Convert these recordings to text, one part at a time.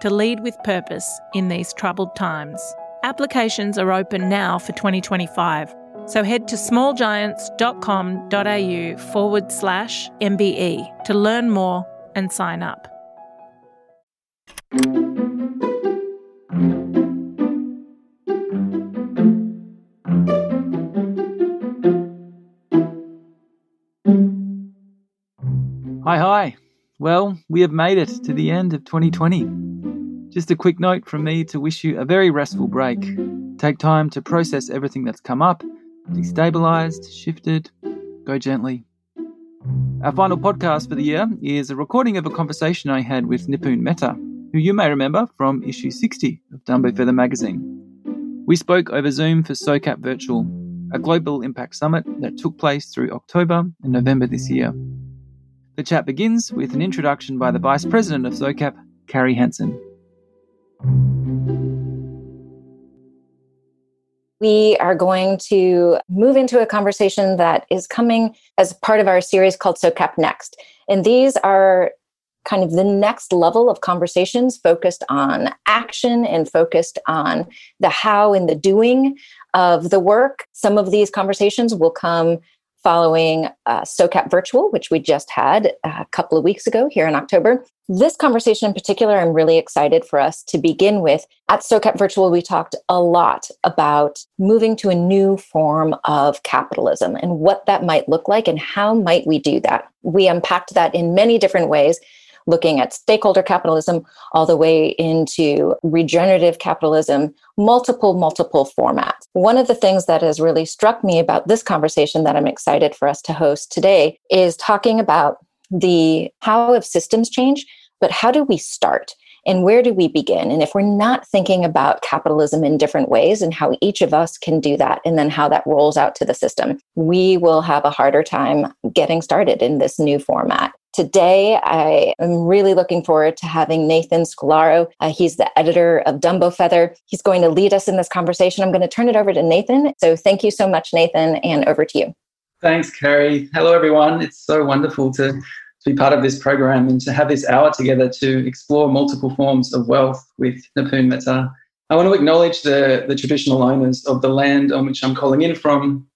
to lead with purpose in these troubled times. Applications are open now for 2025, so head to smallgiants.com.au forward slash MBE to learn more and sign up. Hi, hi. Well, we have made it to the end of 2020. Just a quick note from me to wish you a very restful break. Take time to process everything that's come up, destabilized, shifted, go gently. Our final podcast for the year is a recording of a conversation I had with Nipun Mehta, who you may remember from issue 60 of Dumbo Feather magazine. We spoke over Zoom for SOCAP Virtual, a global impact summit that took place through October and November this year. The chat begins with an introduction by the Vice President of SOCAP, Carrie Hansen. We are going to move into a conversation that is coming as part of our series called SOCAP Next. And these are kind of the next level of conversations focused on action and focused on the how and the doing of the work. Some of these conversations will come following uh, SOCAP Virtual, which we just had a couple of weeks ago here in October. This conversation in particular, I'm really excited for us to begin with. At SOCAP Virtual, we talked a lot about moving to a new form of capitalism and what that might look like and how might we do that. We unpacked that in many different ways looking at stakeholder capitalism all the way into regenerative capitalism, multiple, multiple formats. One of the things that has really struck me about this conversation that I'm excited for us to host today is talking about the how of systems change, but how do we start? and where do we begin? And if we're not thinking about capitalism in different ways and how each of us can do that, and then how that rolls out to the system, we will have a harder time getting started in this new format. Today, I am really looking forward to having Nathan Scolaro. Uh, he's the editor of Dumbo Feather. He's going to lead us in this conversation. I'm going to turn it over to Nathan. So thank you so much, Nathan, and over to you. Thanks, Carrie. Hello, everyone. It's so wonderful to to be part of this program and to have this hour together to explore multiple forms of wealth with Nipun Mehta. I want to acknowledge the, the traditional owners of the land on which I'm calling in from.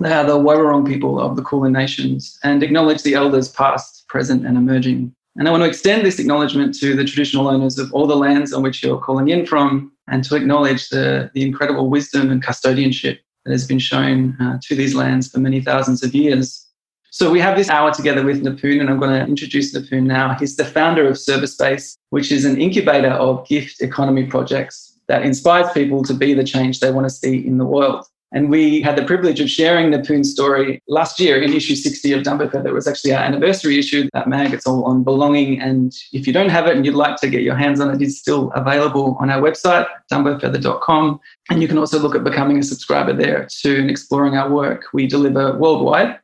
They are the Woiwurrung people of the Kulin Nations and acknowledge the elders past, present, and emerging. And I want to extend this acknowledgement to the traditional owners of all the lands on which you're calling in from and to acknowledge the, the incredible wisdom and custodianship that has been shown uh, to these lands for many thousands of years. So we have this hour together with Nipun, and I'm going to introduce Nipun now. He's the founder of Service Space, which is an incubator of gift economy projects that inspires people to be the change they want to see in the world. And we had the privilege of sharing Nipun's story last year in issue 60 of Dumbo Feather. It was actually our anniversary issue, that mag. It's all on belonging. And if you don't have it and you'd like to get your hands on it, it's still available on our website, dumbofeather.com. And you can also look at becoming a subscriber there too and exploring our work. We deliver worldwide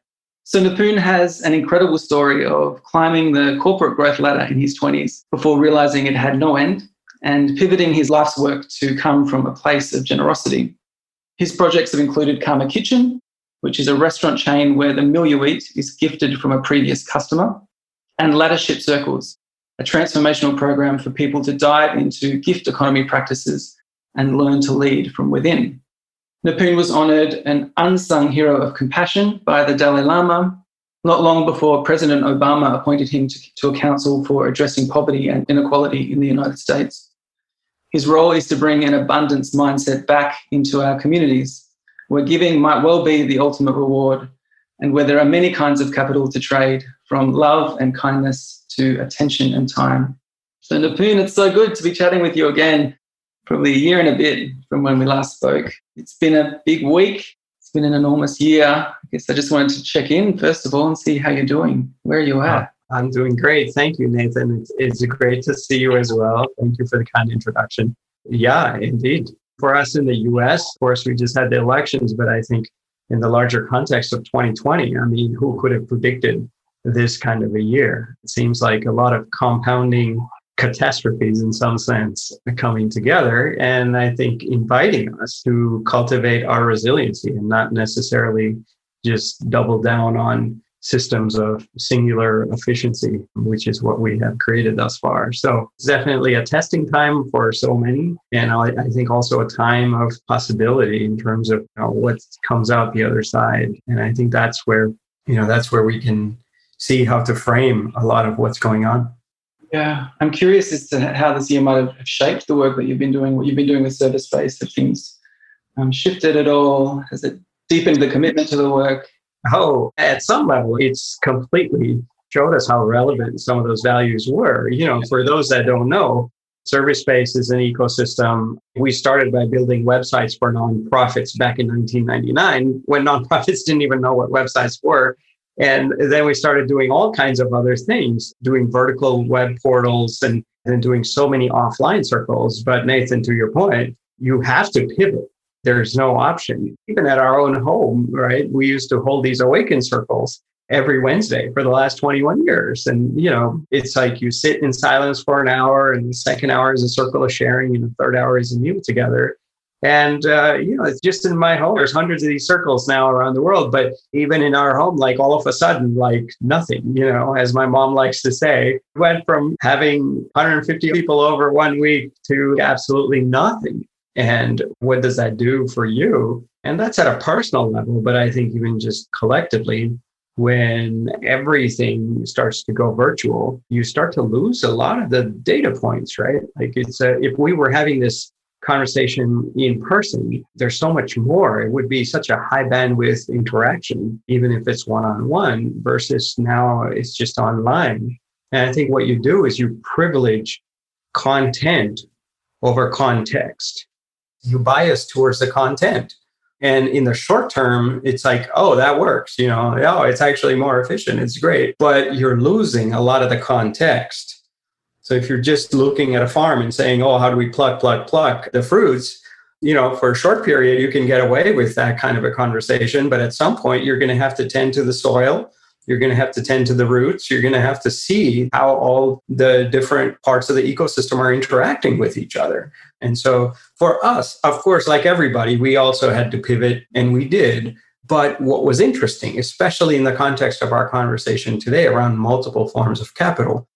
so Nipun has an incredible story of climbing the corporate growth ladder in his 20s before realizing it had no end and pivoting his life's work to come from a place of generosity. His projects have included Karma Kitchen, which is a restaurant chain where the meal you eat is gifted from a previous customer, and Laddership Circles, a transformational program for people to dive into gift economy practices and learn to lead from within. Nipun was honored an unsung hero of compassion by the Dalai Lama not long before President Obama appointed him to, to, a council for addressing poverty and inequality in the United States. His role is to bring an abundance mindset back into our communities, where giving might well be the ultimate reward, and where there are many kinds of capital to trade, from love and kindness to attention and time. So, Nipun, it's so good to be chatting with you again probably a year and a bit from when we last spoke. It's been a big week. It's been an enormous year. I guess I just wanted to check in first of all and see how you're doing. Where you're you at? I'm doing great. Thank you, Nathan. It's, it's great to see you as well. Thank you for the kind introduction. Yeah, indeed. For us in the US, of course, we just had the elections, but I think in the larger context of 2020, I mean, who could have predicted this kind of a year? It seems like a lot of compounding catastrophes in some sense coming together and i think inviting us to cultivate our resiliency and not necessarily just double down on systems of singular efficiency, which is what we have created thus far. So it's definitely a testing time for so many. And I, I think also a time of possibility in terms of you know, what comes out the other side. And I think that's where, you know, that's where we can see how to frame a lot of what's going on. Yeah, I'm curious as to how this year might have shaped the work that you've been doing, what you've been doing with service space. Have things um, shifted at all? Has it deepened the commitment to the work? Oh, at some level, it's completely showed us how relevant some of those values were. You know, for those that don't know, Service Space is an ecosystem. We started by building websites for nonprofits back in 1999 when nonprofits didn't even know what websites were. And then we started doing all kinds of other things, doing vertical web portals and then doing so many offline circles. But Nathan, to your point, you have to pivot there's no option. Even at our own home, right? We used to hold these awaken circles every Wednesday for the last 21 years. And, you know, it's like you sit in silence for an hour, and the second hour is a circle of sharing, and the third hour is a meal together. And, uh, you know, it's just in my home. There's hundreds of these circles now around the world. But even in our home, like all of a sudden, like nothing, you know, as my mom likes to say, went from having 150 people over one week to absolutely nothing. And what does that do for you? And that's at a personal level, but I think even just collectively, when everything starts to go virtual, you start to lose a lot of the data points, right? Like it's a, if we were having this conversation in person, there's so much more. It would be such a high bandwidth interaction, even if it's one on one, versus now it's just online. And I think what you do is you privilege content over context you bias towards the content. And in the short term, it's like, oh, that works. You know, oh, it's actually more efficient. It's great. But you're losing a lot of the context. So if you're just looking at a farm and saying, oh, how do we pluck, pluck, pluck the fruits? You know, for a short period, you can get away with that kind of a conversation. But at some point, you're going to have to tend to the soil. You're going to have to tend to the roots. You're going to have to see how all the different parts of the ecosystem are interacting with each other. And so for us, of course, like everybody, we also had to pivot and we did. But what was interesting, especially in the context of our conversation today around multiple forms of capital,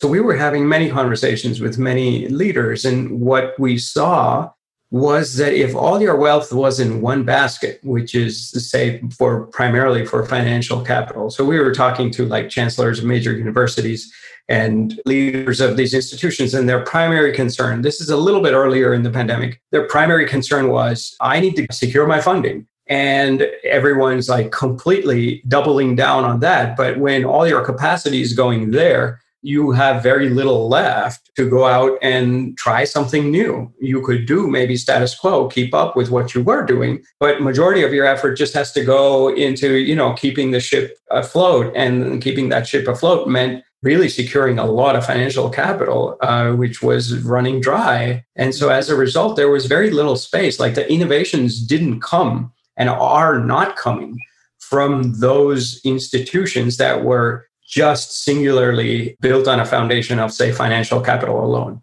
so we were having many conversations with many leaders, and what we saw was that if all your wealth was in one basket, which is say for primarily for financial capital. So we were talking to like chancellors of major universities and leaders of these institutions and their primary concern, this is a little bit earlier in the pandemic, their primary concern was I need to secure my funding. And everyone's like completely doubling down on that. But when all your capacity is going there, you have very little left to go out and try something new. You could do maybe status quo, keep up with what you were doing, but majority of your effort just has to go into, you know, keeping the ship afloat and keeping that ship afloat meant really securing a lot of financial capital, uh, which was running dry. And so as a result, there was very little space. Like the innovations didn't come and are not coming from those institutions that were just singularly built on a foundation of, say, financial capital alone.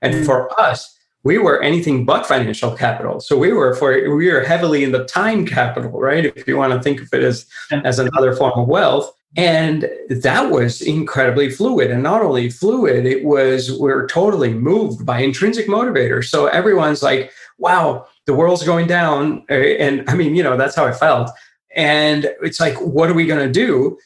And mm. for us, we were anything but financial capital. So we were for we were heavily in the time capital, right? If you want to think of it as as another form of wealth. And that was incredibly fluid. And not only fluid, it was we're totally moved by intrinsic motivators. So everyone's like, wow, the world's going down. And I mean, you know, that's how I felt. And it's like, what are we going to do?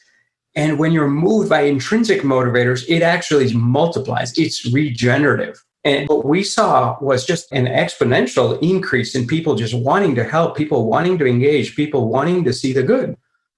And when you're moved by intrinsic motivators, it actually multiplies, it's regenerative. And what we saw was just an exponential increase in people just wanting to help, people wanting to engage, people wanting to see the good.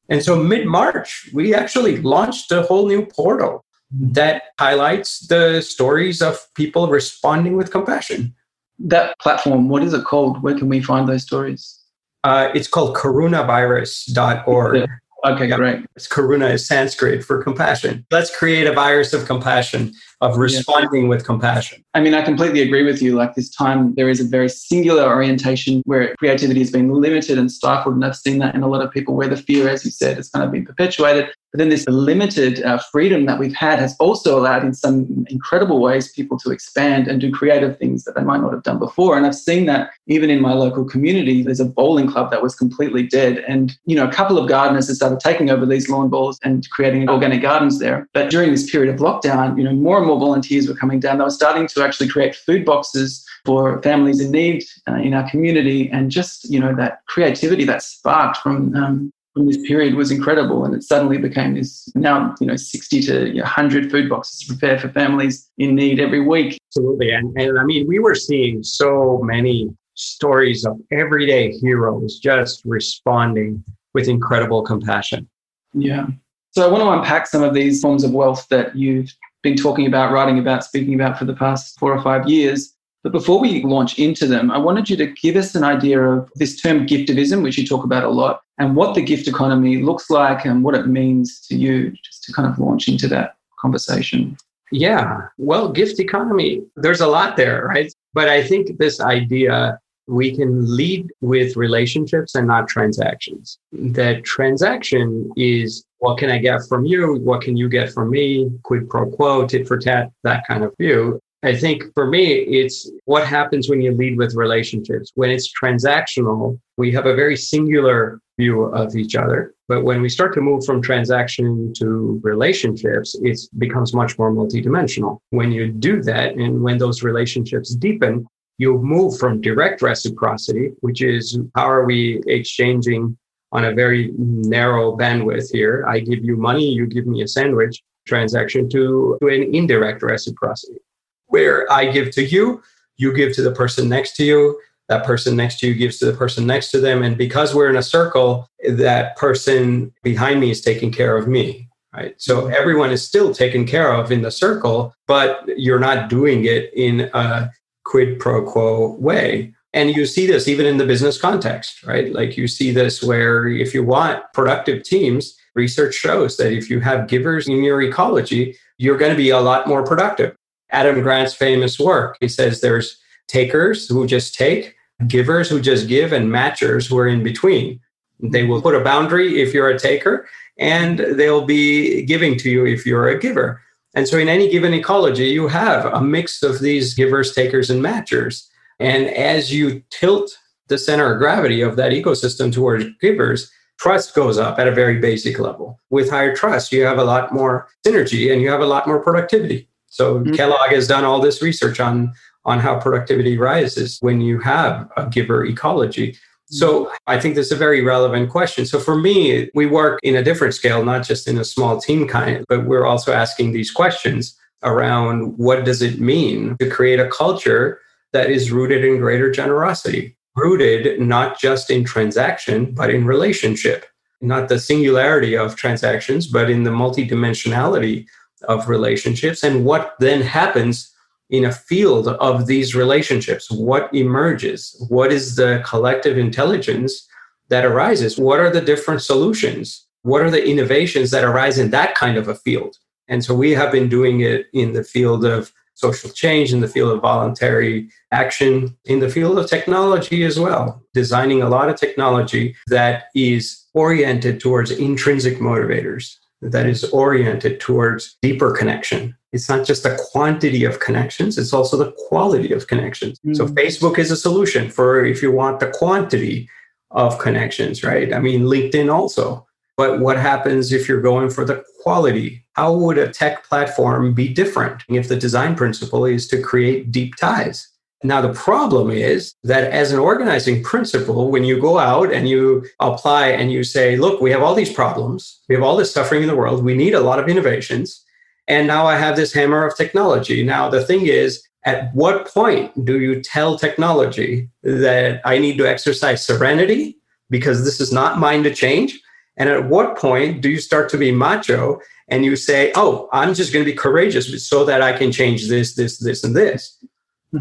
And so mid March, we actually launched a whole new portal that highlights the stories of people responding with compassion. That platform, what is it called? Where can we find those stories? Uh, it's called karunavirus.org. Okay, great. Karuna is Sanskrit for compassion. Let's create a virus of compassion of responding yeah. with compassion. I mean, I completely agree with you. Like this time, there is a very singular orientation where creativity has been limited and stifled. And I've seen that in a lot of people where the fear, as you said, has kind of been perpetuated. But then this limited uh, freedom that we've had has also allowed, in some incredible ways, people to expand and do creative things that they might not have done before. And I've seen that even in my local community. There's a bowling club that was completely dead, and you know, a couple of gardeners have started taking over these lawn bowls and creating organic gardens there. But during this period of lockdown, you know, more and more volunteers were coming down. They were starting to actually create food boxes for families in need uh, in our community, and just you know that creativity that sparked from um, from this period was incredible. And it suddenly became this now, you know, 60 to 100 food boxes prepared for families in need every week. Absolutely. And, and I mean, we were seeing so many stories of everyday heroes just responding with incredible compassion. Yeah. So I want to unpack some of these forms of wealth that you've been talking about, writing about, speaking about for the past four or five years. But before we launch into them, I wanted you to give us an idea of this term giftivism, which you talk about a lot, and what the gift economy looks like and what it means to you, just to kind of launch into that conversation. Yeah. Well, gift economy, there's a lot there, right? But I think this idea we can lead with relationships and not transactions. That transaction is what can I get from you? What can you get from me? Quid pro quo, tit for tat, that kind of view. I think for me, it's what happens when you lead with relationships. When it's transactional, we have a very singular view of each other. But when we start to move from transaction to relationships, it becomes much more multidimensional. When you do that and when those relationships deepen, you move from direct reciprocity, which is how are we exchanging on a very narrow bandwidth here? I give you money, you give me a sandwich transaction to, to an indirect reciprocity where I give to you, you give to the person next to you, that person next to you gives to the person next to them. And because we're in a circle, that person behind me is taking care of me. Right. So everyone is still taken care of in the circle, but you're not doing it in a quid pro quo way. And you see this even in the business context, right? Like you see this where if you want productive teams, research shows that if you have givers in your ecology, you're going to be a lot more productive. Adam Grant's famous work. He says there's takers who just take, givers who just give, and matchers who are in between. They will put a boundary if you're a taker, and they'll be giving to you if you're a giver. And so, in any given ecology, you have a mix of these givers, takers, and matchers. And as you tilt the center of gravity of that ecosystem towards givers, trust goes up at a very basic level. With higher trust, you have a lot more synergy and you have a lot more productivity. So mm-hmm. Kellogg has done all this research on on how productivity rises when you have a giver ecology. Mm-hmm. So I think this is a very relevant question. So for me, we work in a different scale, not just in a small team kind, but we're also asking these questions around what does it mean to create a culture that is rooted in greater generosity, rooted not just in transaction, but in relationship, not the singularity of transactions, but in the multidimensionality of relationships and what then happens in a field of these relationships? What emerges? What is the collective intelligence that arises? What are the different solutions? What are the innovations that arise in that kind of a field? And so we have been doing it in the field of social change in the field of voluntary action in the field of technology as well designing a lot of technology that is oriented towards intrinsic motivators that is oriented towards deeper connection. It's not just the quantity of connections, it's also the quality of connections. Mm-hmm. So, Facebook is a solution for if you want the quantity of connections, right? I mean, LinkedIn also. But what happens if you're going for the quality? How would a tech platform be different if the design principle is to create deep ties? Now, the problem is that as an organizing principle, when you go out and you apply and you say, look, we have all these problems, we have all this suffering in the world, we need a lot of innovations. And now I have this hammer of technology. Now, the thing is, at what point do you tell technology that I need to exercise serenity because this is not mine to change? And at what point do you start to be macho and you say, oh, I'm just going to be courageous so that I can change this, this, this, and this?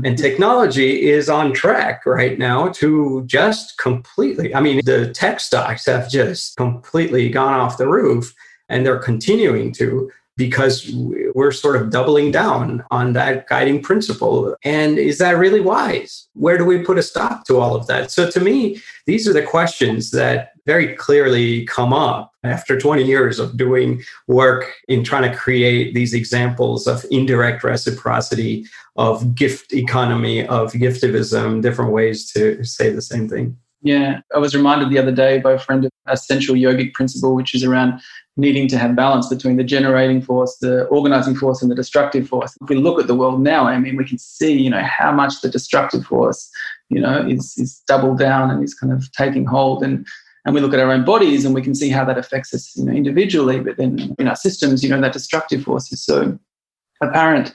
And technology is on track right now to just completely, I mean, the tech stocks have just completely gone off the roof and they're continuing to. because we're sort of doubling down on that guiding principle. And is that really wise? Where do we put a stop to all of that? So, to me, these are the questions that very clearly come up after 20 years of doing work in trying to create these examples of indirect reciprocity, of gift economy, of giftivism, different ways to say the same thing. Yeah, I was reminded the other day by a friend of a central yogic principle, which is around needing to have balance between the generating force, the organizing force, and the destructive force. If we look at the world now, I mean, we can see, you know, how much the destructive force, you know, is is doubled down and is kind of taking hold. And and we look at our own bodies and we can see how that affects us, you know, individually. But then in our systems, you know, that destructive force is so apparent.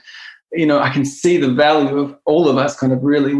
You know, I can see the value of all of us kind of really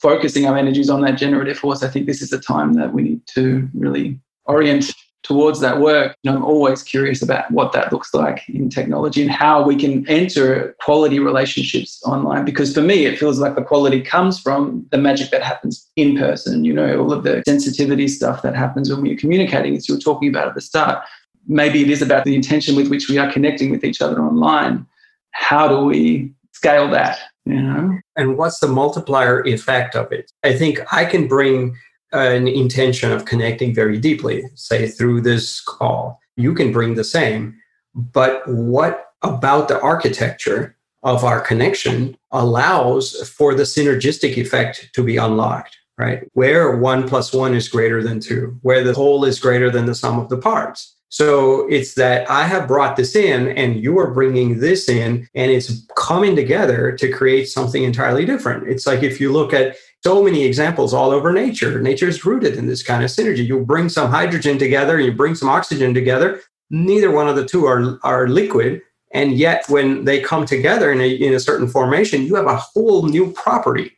focusing our energies on that generative force. I think this is the time that we need to really orient towards that work. I'm always curious about what that looks like in technology and how we can enter quality relationships online. Because for me, it feels like the quality comes from the magic that happens in person. You know, all of the sensitivity stuff that happens when we're communicating, as you were talking about at the start. Maybe it is about the intention with which we are connecting with each other online. How do we scale that? You know? And what's the multiplier effect of it? I think I can bring an intention of connecting very deeply, say through this call. You can bring the same. But what about the architecture of our connection allows for the synergistic effect to be unlocked, right? Where one plus one is greater than two, where the whole is greater than the sum of the parts. So it's that I have brought this in and you are bringing this in and it's coming together to create something entirely different. It's like if you look at so many examples all over nature. Nature is rooted in this kind of synergy. You bring some hydrogen together, you bring some oxygen together. Neither one of the two are, are liquid. And yet, when they come together in a, in a certain formation, you have a whole new property,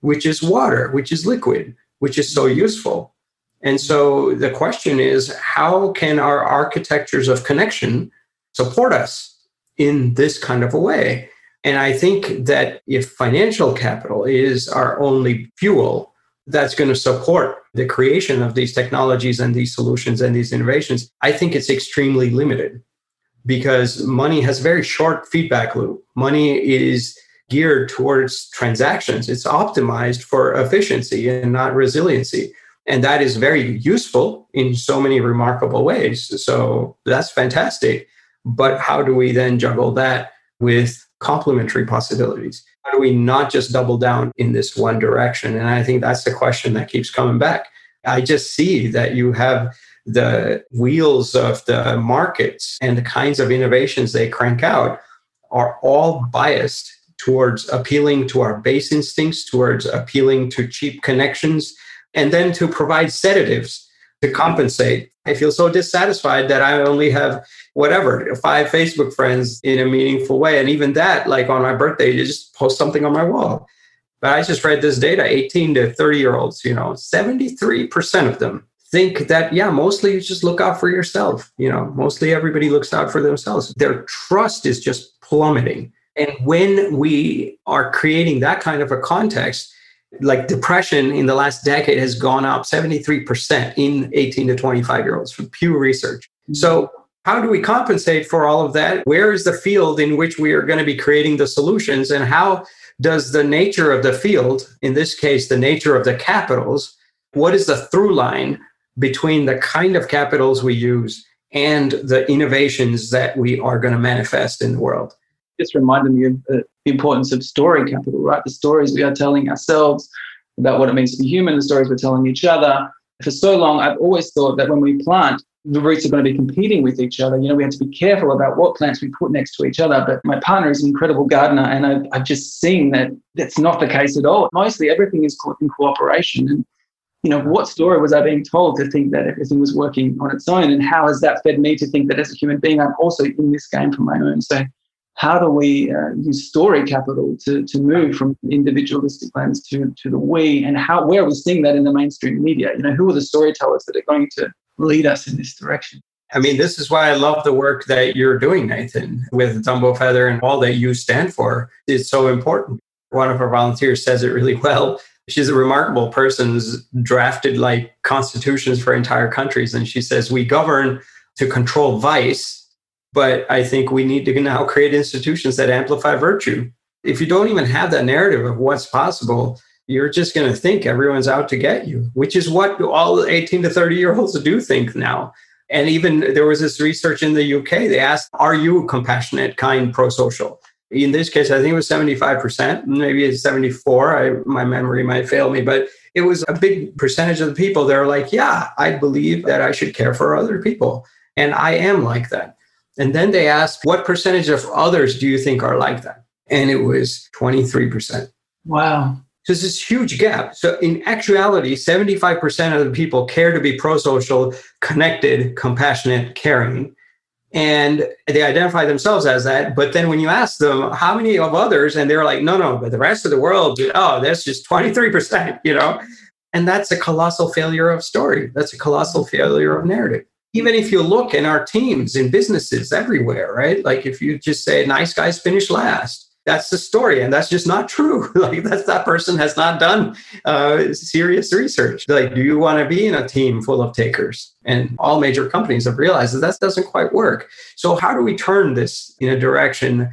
which is water, which is liquid, which is so useful. And so the question is how can our architectures of connection support us in this kind of a way? And I think that if financial capital is our only fuel, that's going to support the creation of these technologies and these solutions and these innovations, I think it's extremely limited because money has a very short feedback loop. Money is geared towards transactions, it's optimized for efficiency and not resiliency. And that is very useful in so many remarkable ways. So that's fantastic. But how do we then juggle that with complementary possibilities? How do we not just double down in this one direction? And I think that's the question that keeps coming back. I just see that you have the wheels of the markets and the kinds of innovations they crank out are all biased towards appealing to our base instincts, towards appealing to cheap connections, and then to provide sedatives to compensate. I feel so dissatisfied that I only have whatever, five Facebook friends in a meaningful way. And even that, like on my birthday, you just post something on my wall. But I just read this data 18 to 30 year olds, you know, 73% of them think that, yeah, mostly you just look out for yourself. You know, mostly everybody looks out for themselves. Their trust is just plummeting. And when we are creating that kind of a context, like depression in the last decade has gone up 73% in 18 to 25 year olds from Pew Research. Mm-hmm. So how do we compensate for all of that? Where is the field in which we are going to be creating the solutions? And how does the nature of the field, in this case, the nature of the capitals, what is the through line between the kind of capitals we use and the innovations that we are going to manifest in the world? This reminded me of the importance of story capital, right? The stories we are telling ourselves about what it means to be human, the stories we're telling each other. For so long, I've always thought that when we plant, the roots are going to be competing with each other. You know, we have to be careful about what plants we put next to each other. But my partner is an incredible gardener, and I've, I've just seen that that's not the case at all. Mostly everything is in cooperation. And, you know, what story was I being told to think that everything was working on its own? And how has that fed me to think that as a human being, I'm also in this game for my own? So, how do we uh, use story capital to, to move from individualistic lens to, to the we? And how where are we seeing that in the mainstream media? You know, who are the storytellers that are going to lead us in this direction. I mean, this is why I love the work that you're doing, Nathan, with Dumbo Feather and all that you stand for. It's so important. One of our volunteers says it really well. She's a remarkable person who's drafted like constitutions for entire countries. And she says, We govern to control vice, But I think we need to now create institutions that amplify virtue. If you don't even have that narrative of what's possible, you're just going to think everyone's out to get you, which is what all 18 to 30 year olds do think now. And even there was this research in the UK, they asked, Are you compassionate, kind, pro social? In this case, I think it was 75%, maybe it's 74. I, my memory might fail me, but it was a big percentage of the people that are like, Yeah, I believe that I should care for other people. And I am like that. And then they asked, What percentage of others do you think are like that? And it was 23%. Wow. So there's this huge gap. So in actuality, 75% of the people care to be pro-social, connected, compassionate, caring. And they identify themselves as that. But then when you ask them how many of others, and they're like, no, no, but the rest of the world, oh, that's just 23%, you know? And that's a colossal failure of story. That's a colossal failure of narrative. Even if you look in our teams, in businesses everywhere, right? Like if you just say nice guys finish last, that's the story and that's just not true. Like that's that person has not done uh, serious research. Like do you want to be in a team full of takers? And all major companies have realized that that doesn't quite work. So how do we turn this in a direction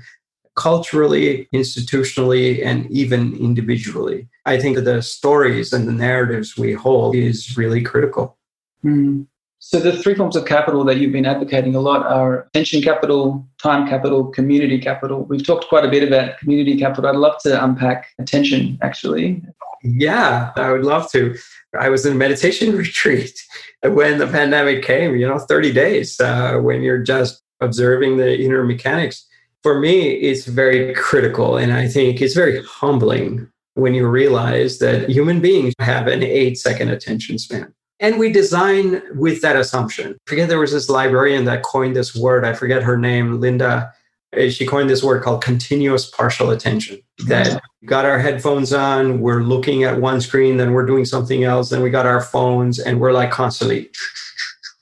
culturally institutionally and even individually? I think the stories and the narratives we hold is really critical. Mm. So the three forms of capital that you've been advocating a lot are attention capital, time capital, community capital. We've talked quite a bit about community capital. I'd love to unpack attention actually. Yeah, I would love to. I was in a meditation retreat when the pandemic came, you know, 30 days uh, when you're just observing the inner mechanics. For me, it's very critical. And I think it's very humbling when you realize that human beings have an eight second attention span. And we design with that assumption. I forget there was this librarian that coined this word. I forget her name, Linda. Uh, she coined this word called continuous partial attention. That got our headphones on, we're looking at one screen, then we're doing something else, then we got our phones, and we're like constantly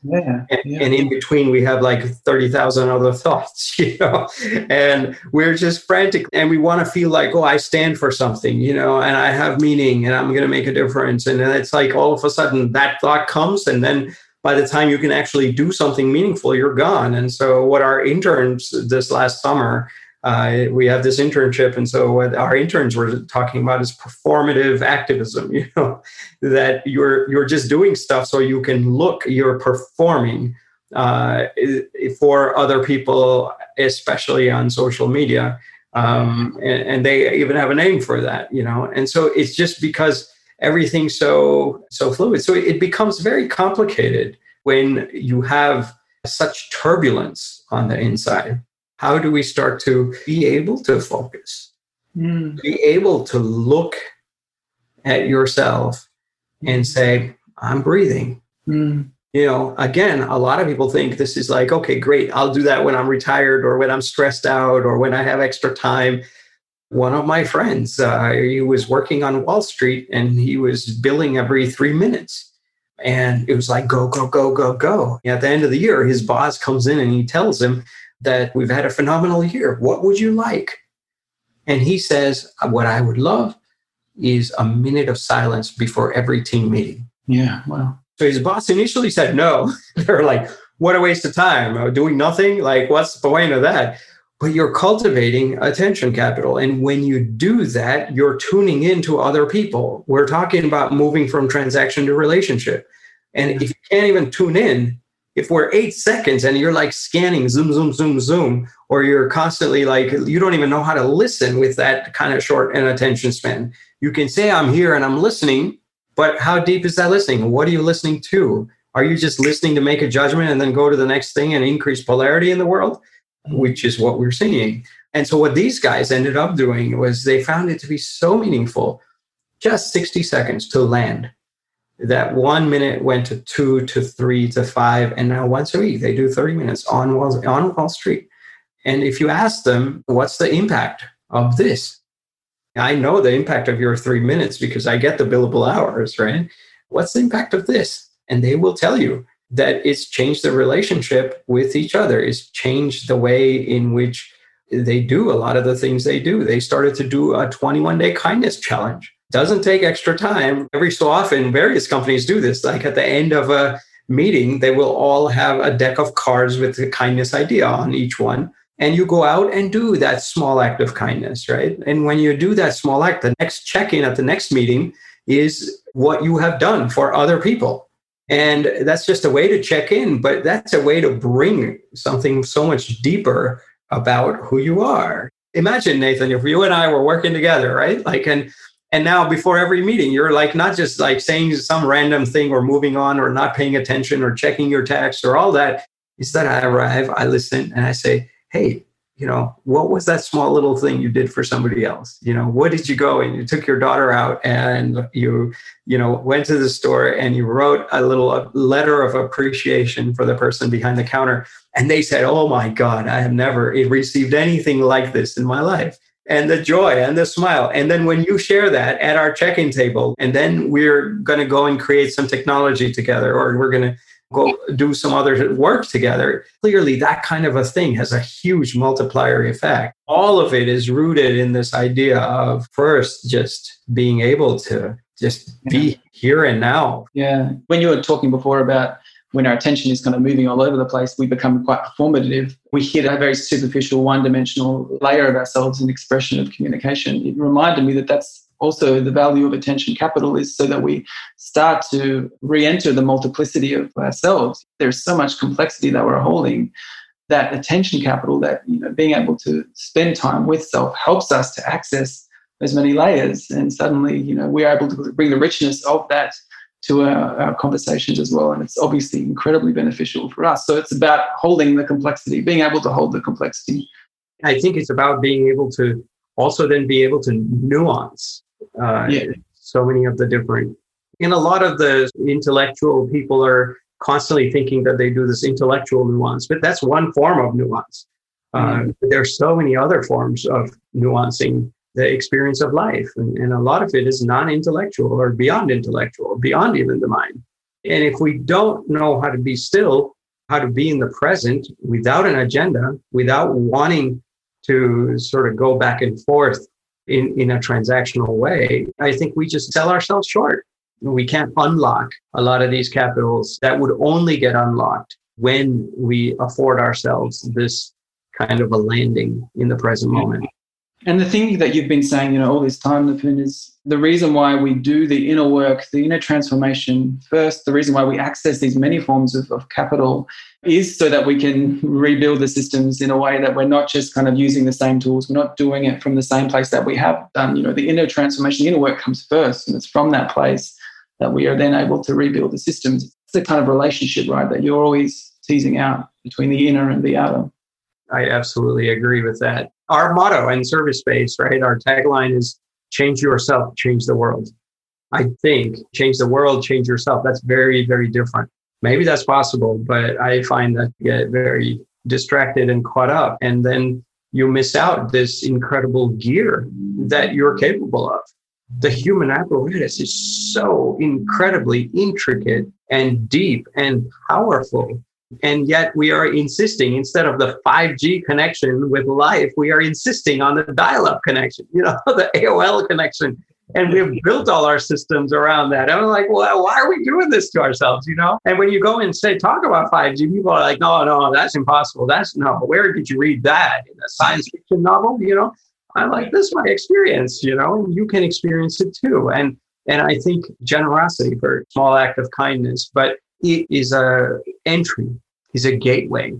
yeah, and, yeah. and, in between we have like 30,000 other thoughts, you know, and we're just frantic and we want to feel like, oh, I stand for something, you know, and I have meaning and I'm going to make a difference. And then it's like all of a sudden that thought comes and then by the time you can actually do something meaningful, you're gone. And so what our interns this last summer uh, we have this internship and so what our interns were talking about is performative activism you know that you're you're just doing stuff so you can look you're performing uh, for other people especially on social media um, and, and they even have a name for that you know? And so it's just because everything's so so fluid. So it becomes very complicated when you have such turbulence on the inside how do we start to be able to focus? Mm. be able to look at yourself and say i'm breathing. Mm. you know again a lot of people think this is like okay great i'll do that when i'm retired or when i'm stressed out or when i have extra time. One of my friends uh, he was working on wall street and he was billing every three minutes. And it was like go go go go go. At the end of the year his boss comes in and he tells him that we've had a phenomenal year. What would you like? And he says, What I would love is a minute of silence before every team meeting. Yeah, wow. So his boss initially said no. They're like, What a waste of time. Uh, Doing nothing? Like, what's the point of that? But you're cultivating attention capital. And when you do that, you're tuning into other people. We're talking about moving from transaction to relationship. And if you can't even tune in, if we're eight seconds and you're like scanning zoom zoom zoom zoom or you're constantly like you don't even know how to listen with that kind of short and attention span. You can say i'm here and i'm listening but how deep is that listening? What are you listening to? Are you just listening to make a judgment and then go to the next thing and increase polarity in the world? Which is what we're seeing. And so what these guys ended up doing was they found it to be so meaningful just 60 seconds to land that one minute went to two to three to five and now once a week they do 30 minutes on wall, on wall street. And if you ask them what's the impact of this? I know the impact of your three minutes because i get the billable hours right? What's the impact of this? And they will tell you that it's changed the relationship with each other. It's changed the way in which they do a lot of the things they do. They started to do a 21 day kindness challenge doesn't take extra time. Every so often, various companies do this. Like at the end of a meeting, they will all have a deck of cards with the kindness idea on each one. And you go out and do that small act of kindness, right? And when you do that small act, the next check in at the next meeting is what you have done for other people. And that's just a way to check in, but that's a way to bring something so much deeper about who you are. Imagine, Nathan, if you and I were working together, right? Like, and and now before every meeting, you're like not just like saying some random thing or moving on or not paying attention or checking your text or all that. Instead, I arrive, I listen, and I say, hey, you know, what was that small little thing you did for somebody else? You know, what did you go and you took your daughter out and you, you know, went to the store and you wrote a little letter of appreciation for the person behind the counter. And they said, Oh my God, I have never received anything like this in my life. And the joy and the smile. And then when you share that at our check-in table, and then we're going to go and create some technology together, or we're going to go do some other work together. Clearly, that kind of a thing has a huge multiplier effect. All of it is rooted in this idea of first just being able to just be yeah. here and now. Yeah. When you were talking before about when our attention is kind of moving all over the place, we become quite performative. We hit a very superficial, one dimensional layer of ourselves in expression of communication. It reminded me that that's also the value of attention capital is so that we start to re-enter the multiplicity of ourselves there's so much complexity that we're holding that attention capital that you know being able to spend time with self helps us to access those many layers and suddenly you know we're able to bring the richness of that to our, our, conversations as well and it's obviously incredibly beneficial for us so it's about holding the complexity being able to hold the complexity i think it's about being able to also then be able to nuance uh, yeah. So many of the different, and a lot of the intellectual people are constantly thinking that they do this intellectual nuance, but that's one form of nuance. Mm-hmm. Uh, there's so many other forms of nuancing the experience of life, and, and a lot of it is non-intellectual or beyond intellectual, beyond even the mind. And if we don't know how to be still, how to be in the present without an agenda, without wanting to sort of go back and forth in, in a transactional way, I think we just sell ourselves short. We can't unlock a lot of these capitals that would only get unlocked when we afford ourselves this kind of a landing in the present moment. And the thing that you've been saying, you know, all this time, Nipun, is the reason why we do the inner work, the inner transformation first, the reason why we access these many forms of, of capital is so that we can rebuild the systems in a way that we're not just kind of using the same tools. We're not doing it from the same place that we have done. You know, the inner transformation, the inner work comes first. And it's from that place that we are then able to rebuild the systems. It's the kind of relationship, right, that you're always teasing out between the inner and the outer. I absolutely agree with that. Our motto in service space, right? Our tagline is change yourself, change the world. I think change the world, change yourself. That's very, very different. Maybe that's possible, but I find that you get very distracted and caught up. And then you miss out this incredible gear that you're capable of. The human apparatus is so incredibly intricate and deep and powerful and yet we are insisting instead of the 5G connection with life, we are insisting on the dial up connection, you know, the AOL connection. And we've built all our systems around that. I'm like, well, why are we doing this to ourselves? You know? And when you go and say, talk about 5G, people are like, no, no, that's impossible. That's no, where did you read that? In a science fiction novel? You know? I'm like, this is my experience, you know, and you can experience it too. And and I think generosity for small act of kindness, but it is a entry, is a gateway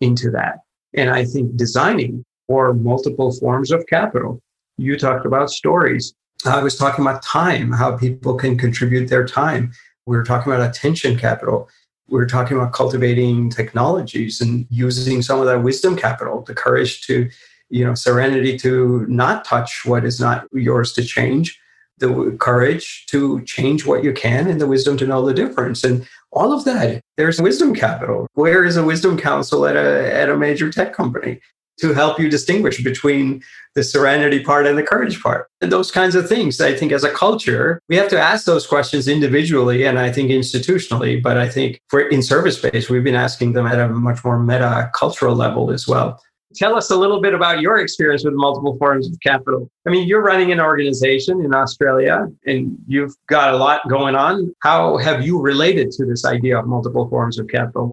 into that. And I think designing for multiple forms of capital. You talked about stories. I was talking about time, how people can contribute their time. We were talking about attention capital. We were talking about cultivating technologies and using some of that wisdom capital, the courage to, you know, serenity to not touch what is not yours to change, the courage to change what you can, and the wisdom to know the difference. And all of that. There's wisdom capital. Where is a wisdom council at a, at a major tech company to help you distinguish between the serenity part and the courage part? And those kinds of things. I think as a culture, we have to ask those questions individually and I think institutionally. But I think for in service space, we've been asking them at a much more meta cultural level as well. Tell us a little bit about your experience with multiple forms of capital. I mean, you're running an organization in Australia and you've got a lot going on. How have you related to this idea of multiple forms of capital?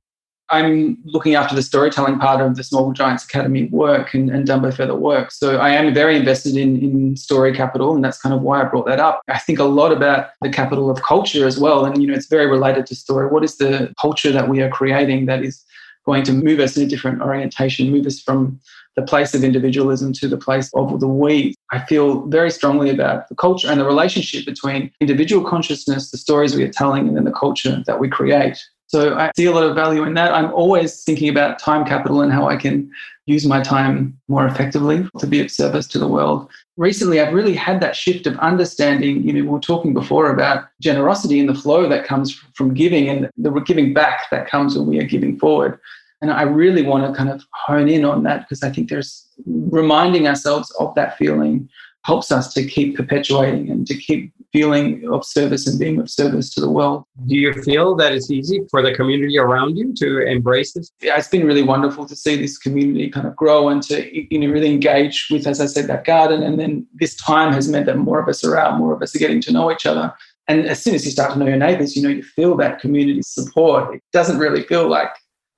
I'm looking after the storytelling part of the Small Giants Academy work and, and Dumbo Feather work. So I am very invested in, in story capital, and that's kind of why I brought that up. I think a lot about the capital of culture as well. And, you know, it's very related to story. What is the culture that we are creating that is going to move us in a different orientation, move us from the place of individualism to the place of the we. I feel very strongly about the culture and the relationship between individual consciousness, the stories we are telling, and then the culture that we create. So I see a lot of value in that. I'm always thinking about time capital and how I can use my time more effectively to be of service to the world. Recently, I've really had that shift of understanding. You know, we were talking before about generosity and the flow that comes from giving and the giving back that comes when we are giving forward. And I really want to kind of hone in on that because I think there's reminding ourselves of that feeling helps us to keep perpetuating and to keep feeling of service and being of service to the world. Do you feel that it's easy for the community around you to embrace this? Yeah, it's been really wonderful to see this community kind of grow and to you know really engage with, as I said, that garden. And then this time has meant that more of us are out, more of us are getting to know each other. And as soon as you start to know your neighbors, you know, you feel that community support. It doesn't really feel like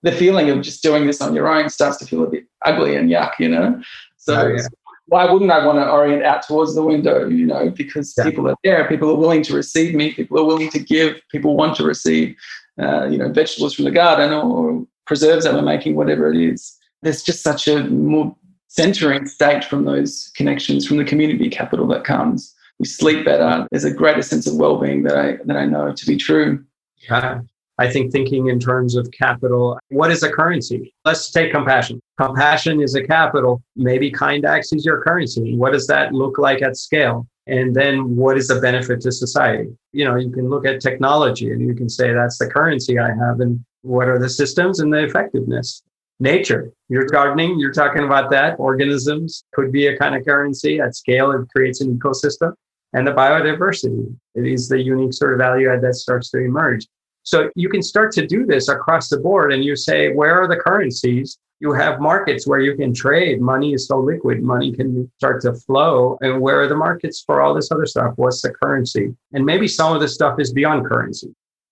the feeling of just doing this on your own starts to feel a bit ugly and yuck, you know? So oh, yeah why wouldn't I want to orient out towards the window? You know, because yeah. people are there, people are willing to receive me, people are willing to give, people want to receive, uh, you know, vegetables from the garden or preserves that we're making, whatever it is. There's just such a more centering state from those connections, from the community capital that comes. We sleep better. There's a greater sense of well-being that I that I know to be true. Yeah. I think thinking in terms of capital, what is a currency? Let's take compassion. Compassion is a capital. Maybe kind acts is your currency. What does that look like at scale? And then what is the benefit to society? You know, you can look at technology and you can say that's the currency I have and what are the systems and the effectiveness. Nature, you're gardening, you're talking about that. Organisms could be a kind of currency at scale. It creates an ecosystem and the biodiversity. It is the unique sort of value add that starts to emerge. So you can start to do this across the board and you say, where are the currencies? You have markets where you can trade. Money is so liquid, money can start to flow. And where are the markets for all this other stuff? What's the currency? And maybe some of this stuff is beyond currency.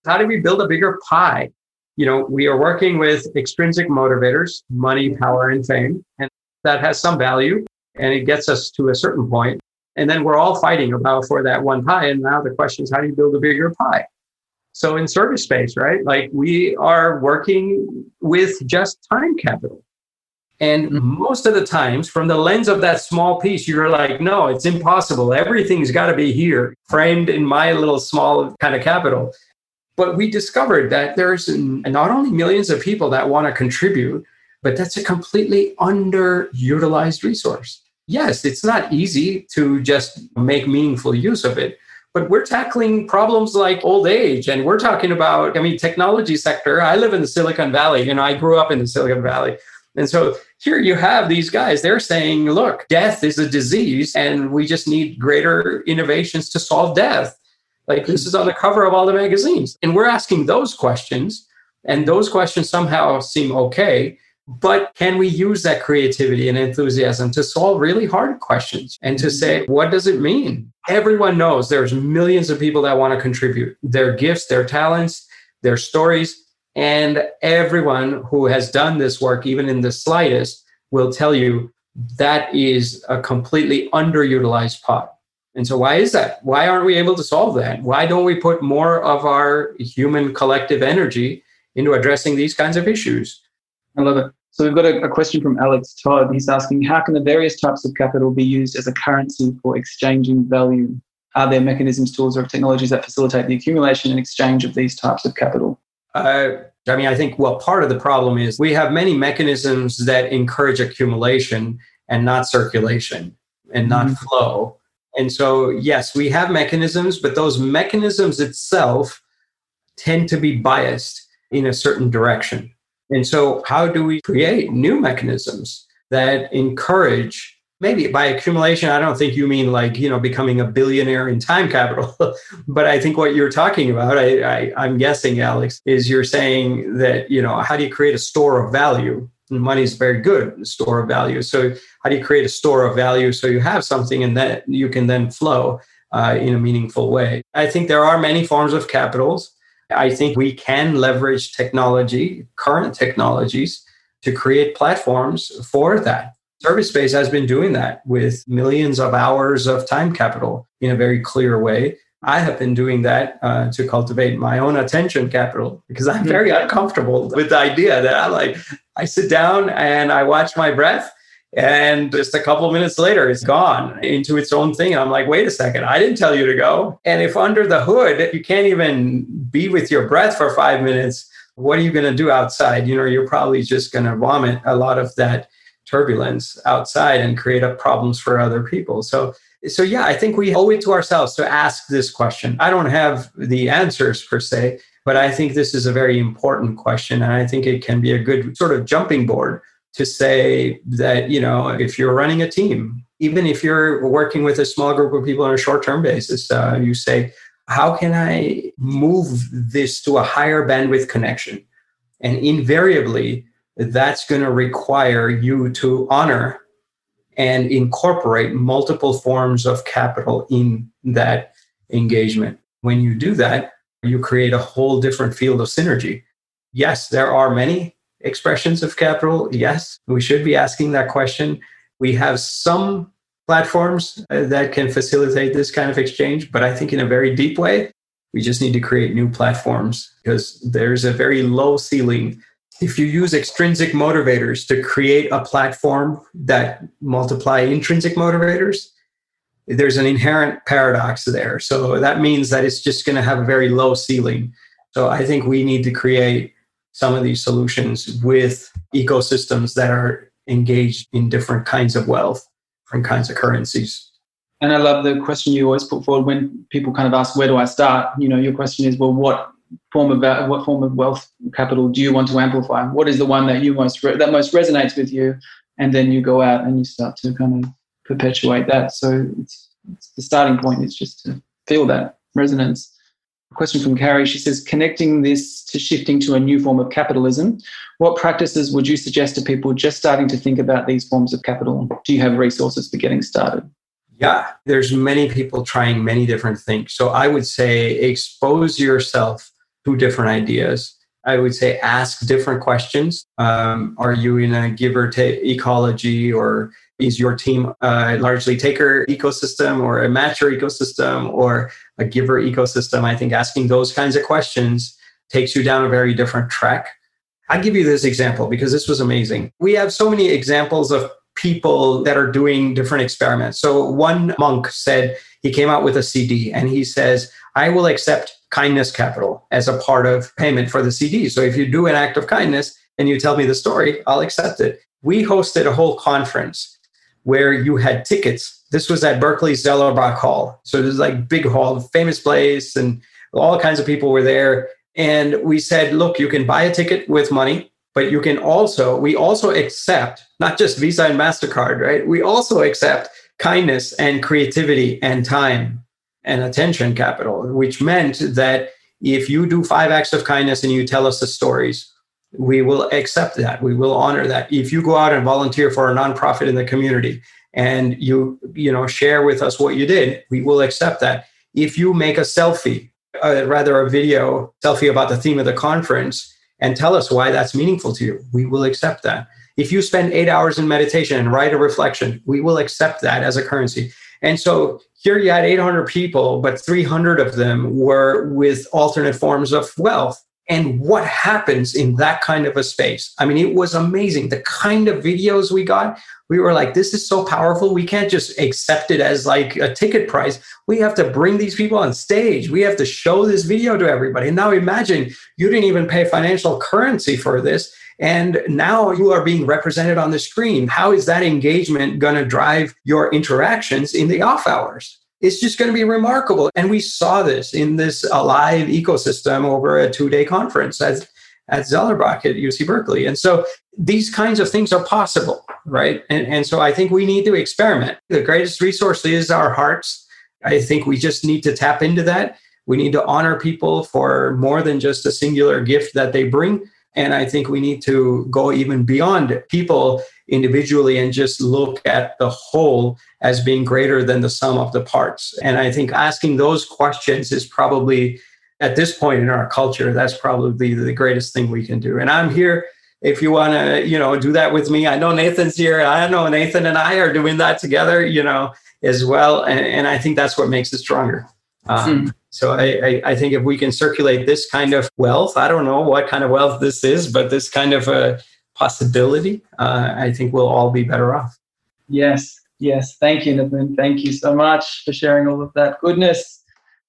How do we build a bigger pie? You know, we are working with extrinsic motivators, money, power, and fame. And that has some value and it gets us to a certain point. And then we're all fighting about for that one pie. And now the question is, how do you build a bigger pie? So in ServiceSpace, right? Like we are working with just time capital. And mm-hmm. most of the times, from the lens of that small piece, you're like, no, it's impossible. Everything's got to be here, framed in my little small kind of capital. But we discovered that there's not only millions of people that want to contribute, but that's a completely underutilized resource. Yes, it's not easy to just make meaningful use of it, but we're tackling problems like old age and we're talking about i mean technology sector. I live in the silicon valley you know i grew up in the silicon valley. And so here you have these guys they're saying look death is a disease and we just need greater innovations to solve death. Like this is on the cover of all the magazines. And we're asking those questions and those questions somehow seem okay but can we use that creativity and enthusiasm to solve really hard questions and to say, mm-hmm. what does it mean? Everyone knows there's millions of people that want to contribute their gifts, their talents, their stories. And everyone who has done this work, even in the slightest, will tell you that is a completely underutilized pot. And so, why is that? Why aren't we able to solve that? Why don't we put more of our human collective energy into addressing these kinds of issues? I love it. So we've got a, a, question from Alex Todd. He's asking, how can the various types of capital be used as a currency for exchanging value? Are there mechanisms, tools, or technologies that facilitate the accumulation and exchange of these types of capital? Uh, I mean, I think, well, part of the problem is we have many mechanisms that encourage accumulation and not circulation and not mm-hmm. flow. And so, yes, we have mechanisms, but those mechanisms itself tend to be biased in a certain direction. And so, how do we create new mechanisms that encourage? Maybe by accumulation, I don't think you mean like, you know, becoming a billionaire in time capital. but I think what you're talking about, I, I, I'm guessing, Alex, is you're saying that, you know, how do you create a store of value money is very good store of value. So how do you create a store of value so you have something and that you can then flow uh, in a meaningful way? I think there are many forms of capitals. I think we can leverage technology, current technologies, to create platforms for that. ServiceSpace has been doing that with millions of hours of time capital in a very clear way. I have been doing that uh, to cultivate my own attention capital because I'm very mm-hmm. uncomfortable with the idea that I like, I sit down and I watch my breath and just a couple minutes later, it's gone into its own thing. I'm like, wait a second, I didn't tell you to go. And if under the hood, you can't even be with your breath for five minutes, what are you going to do outside? You know, you're probably just going to vomit a lot of that turbulence outside and create up problems for other people. So, so yeah, I think we owe it to ourselves to ask this question. I don't have the answers per se, but I think this is a very important question. And I think it can be a good sort of jumping board to say that, you know, if you're running a team, even if you're working with a small group of people on a short term basis, uh, you say, how can I move this to a higher bandwidth connection? And invariably, that's going to require you to honor and incorporate multiple forms of capital in that engagement. When you do that, you create a whole different field of synergy. Yes, there are many expressions of capital. Yes, we should be asking that question. We have some platforms uh, that can facilitate this kind of exchange, but I think in a very deep way, we just need to create new platforms because there's a very low ceiling. If you use extrinsic motivators to create a platform that multiply intrinsic motivators, there's an inherent paradox there. So that means that it's just going to have a very low ceiling. So I think we need to create some of these solutions with ecosystems that are engaged in different kinds of wealth different kinds of currencies. And I love the question you always put forward when people kind of ask, "Where do I start?" You know, your question is, "Well, what form of what form of wealth capital do you want to amplify? What is the one that you most re- that most resonates with you?" And then you go out and you start to kind of perpetuate that. So it's, it's the starting point is just to feel that resonance question from Carrie. She says, connecting this to shifting to a new form of capitalism, what practices would you suggest to people just starting to think about these forms of capital? Do you have resources for getting started? Yeah, there's many people trying many different things. So I would say expose yourself to different ideas. I would say ask different questions. Um, are you in a give or take ecology or is your team a largely taker ecosystem or a matcher ecosystem or a giver ecosystem? I think asking those kinds of questions takes you down a very different track. I'll give you this example because this was amazing. We have so many examples of people that are doing different experiments. So, one monk said he came out with a CD and he says, I will accept kindness capital as a part of payment for the CD. So, if you do an act of kindness and you tell me the story, I'll accept it. We hosted a whole conference where you had tickets. This was at Berkeley Zellerbach Hall. So it was like big hall, famous place, and all kinds of people were there. And we said, look, you can buy a ticket with money, but you can also, we also accept not just Visa and MasterCard, right? We also accept kindness and creativity and time and attention capital, which meant that if you do five acts of kindness and you tell us the stories, we will accept that. We will honor that. If you go out and volunteer for a nonprofit in the community and you, you know, share with us what you did, we will accept that. If you make a selfie, uh, rather a video selfie about the theme of the conference and tell us why that's meaningful to you, we will accept that. If you spend eight hours in meditation and write a reflection, we will accept that as a currency. And so here you had 800 people, but 300 of them were with alternate forms of wealth and what happens in that kind of a space. I mean, it was amazing. The kind of videos we got, we were like, this is so powerful. We can't just accept it as like a ticket price. We have to bring these people on stage. We have to show this video to everybody. And now imagine you didn't even pay financial currency for this. And now you are being represented on the screen. How is that engagement going to drive your interactions in the off hours? It's just going to be remarkable. And we saw this in this alive ecosystem over a two day conference at, at Zellerbach at UC Berkeley. And so these kinds of things are possible, right? And, and so I think we need to experiment. The greatest resource is our hearts. I think we just need to tap into that. We need to honor people for more than just a singular gift that they bring And I think we need to go even beyond people individually and just look at the whole as being greater than the sum of the parts. And I think asking those questions is probably, at this point in our culture, that's probably the greatest thing we can do. And I'm here if you want to, you know, do that with me. I know Nathan's here. I know Nathan and I are doing that together, you know, as well. And, and I think that's what makes it stronger. Um, hmm. So I, I, I, think if we can circulate this kind of wealth, I don't know what kind of wealth this is, but this kind of a possibility, uh, I think we'll all be better off. Yes, yes. Thank you, Nathan. Thank you so much for sharing all of that goodness.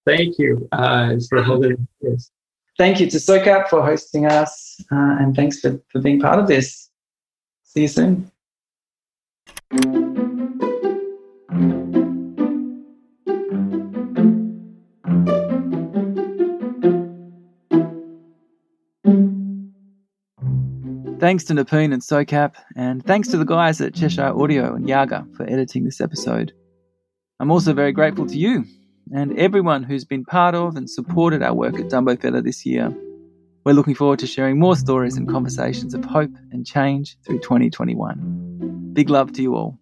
Thank you uh, for holding this. Thank you to SOCAP for hosting us, uh, and thanks for, for being part of this. See you soon. Thanks to Nipun and SOCAP, and thanks to the guys at Cheshire Audio and Yaga for editing this episode. I'm also very grateful to you and everyone who's been part of and supported our work at Dumbo Feather this year. We're looking forward to sharing more stories and conversations of hope and change through 2021. Big love to you all.